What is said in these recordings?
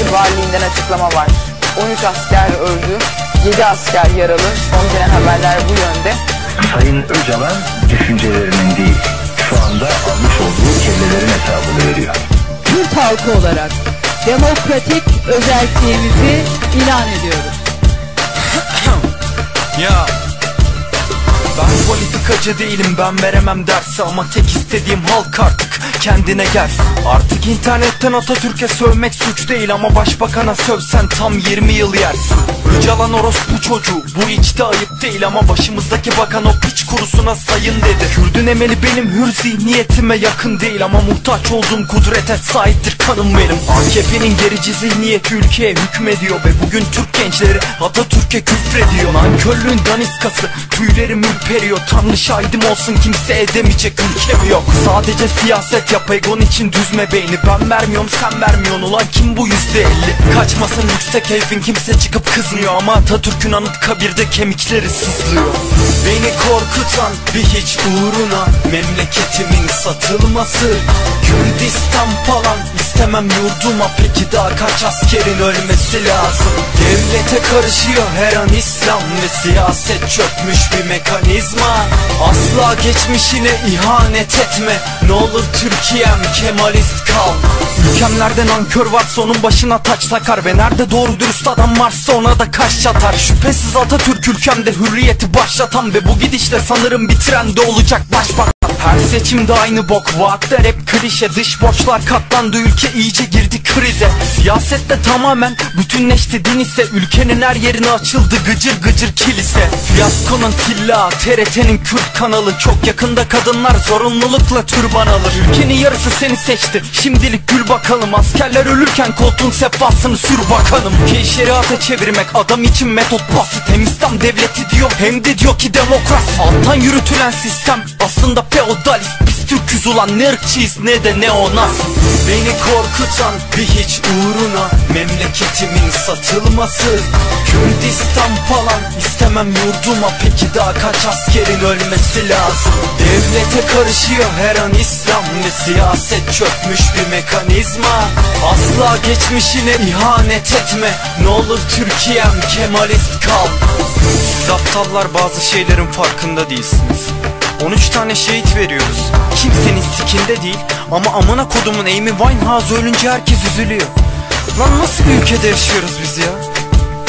Diyarbakır Valiliğinden açıklama var. 13 asker öldü, 7 asker yaralı. Son gelen haberler bu yönde. Sayın Öcalan düşüncelerinin değil, şu anda almış olduğu kellelerin hesabını veriyor. Kürt halkı olarak demokratik özelliğimizi ilan ediyoruz. Ya ben politikacı değilim ben veremem dersi ama tek istediğim halk artık kendine gelsin Artık internetten Atatürk'e sövmek suç değil ama başbakana sövsen tam 20 yıl yersin Öcalan orospu çocuğu bu içte ayıp değil ama başımızdaki bakan o piç kurusuna sayın dedi. Kürdün emeli benim hür zihniyetime yakın değil ama muhtaç olduğum kudrete sahiptir kanım benim. AKP'nin gerici zihniyeti ülkeye hükmediyor ve bugün Türk gençleri Atatürk'e küfrediyor. Nankörlüğün daniskası tüylerim ürperiyor Tanrı şahidim olsun kimse edemeyecek ülkem yok. Sadece siyaset yap egon için düzme beyni. Ben vermiyorum sen vermiyorsun. Ulan kim bu yüzde elli? Kaçmasın yüksek keyfin kimse çıkıp kızmıyor. Ama Atatürk'ün anıt kabirde kemikleri sızlıyor. Beni korkutan bir hiç uğruna Memleketimin satılması. Kürdistan falan istemem yurduma. Peki daha kaç askerin ölmesi lazım? Devlete karışıyor her an İslam Ve siyaset çökmüş bir mekanizma Asla geçmişine ihanet etme. Ne olur Türkiye'm Kemalist kal. Ülkemlerde nankör varsa onun başına taç takar Ve nerede doğru dürüst adam varsa ona da kaş çatar Şüphesiz Atatürk ülkemde hürriyeti başlatan Ve bu gidişle sanırım bitiren de olacak başbakan seçimde aynı bok Vaatler hep klişe Dış borçlar katlandı ülke iyice girdi krize. Siyasette tamamen bütünleşti din ise Ülkenin her yerine açıldı gıcır gıcır kilise. Fiyasko'nun tilla TRT'nin Kürt kanalı Çok yakında kadınlar zorunlulukla türban alır. Ülkenin yarısı seni seçti Şimdilik gül bakalım. Askerler ölürken koltuğun sefasını sür bakalım. Ülkeyi şeriata çevirmek adam için metot basit Hem İslam devleti diyor hem de diyor ki demokrasi. Alttan yürütülen sistem aslında feodalist Biz Türküz ulan ne ırkçıyız ne de neonaz Beni korkutan bir hiç uğruna Memleketimin satılması. Kürdistan falan istemem yurduma. Peki daha kaç askerin ölmesi lazım? Devlete karışıyor her an İslam Ve siyaset çökmüş bir mekanizma. Asla geçmişine ihanet etme. Ne olur Türkiye'm Kemalist kal. Siz aptallar bazı şeylerin farkında değilsiniz 13 tane şehit veriyoruz. Kimsenin sikinde değil Ama amına kodumun Amy Winehouse ölünce herkes üzülüyor. Lan nasıl bir ülkede yaşıyoruz biz ya?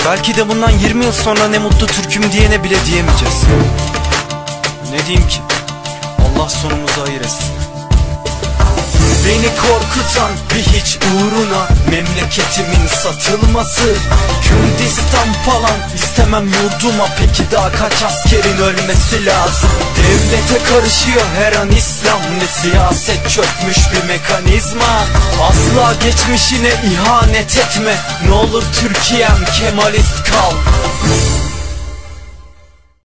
Belki de bundan 20 yıl sonra ne mutlu Türk'üm diyene bile diyemeyeceğiz. Ne diyeyim ki? Allah sonumuzu hayır etsin. Beni korkutan bir hiç uğruna Memleketimin satılması Kürdistan falan istemem yurduma. Peki daha kaç askerin ölmesi lazım? Devlete karışıyor her an İslam. Ve siyaset çökmüş bir mekanizma. Asla geçmişine ihanet etme. Ne olur Türkiye'm Kemalist kal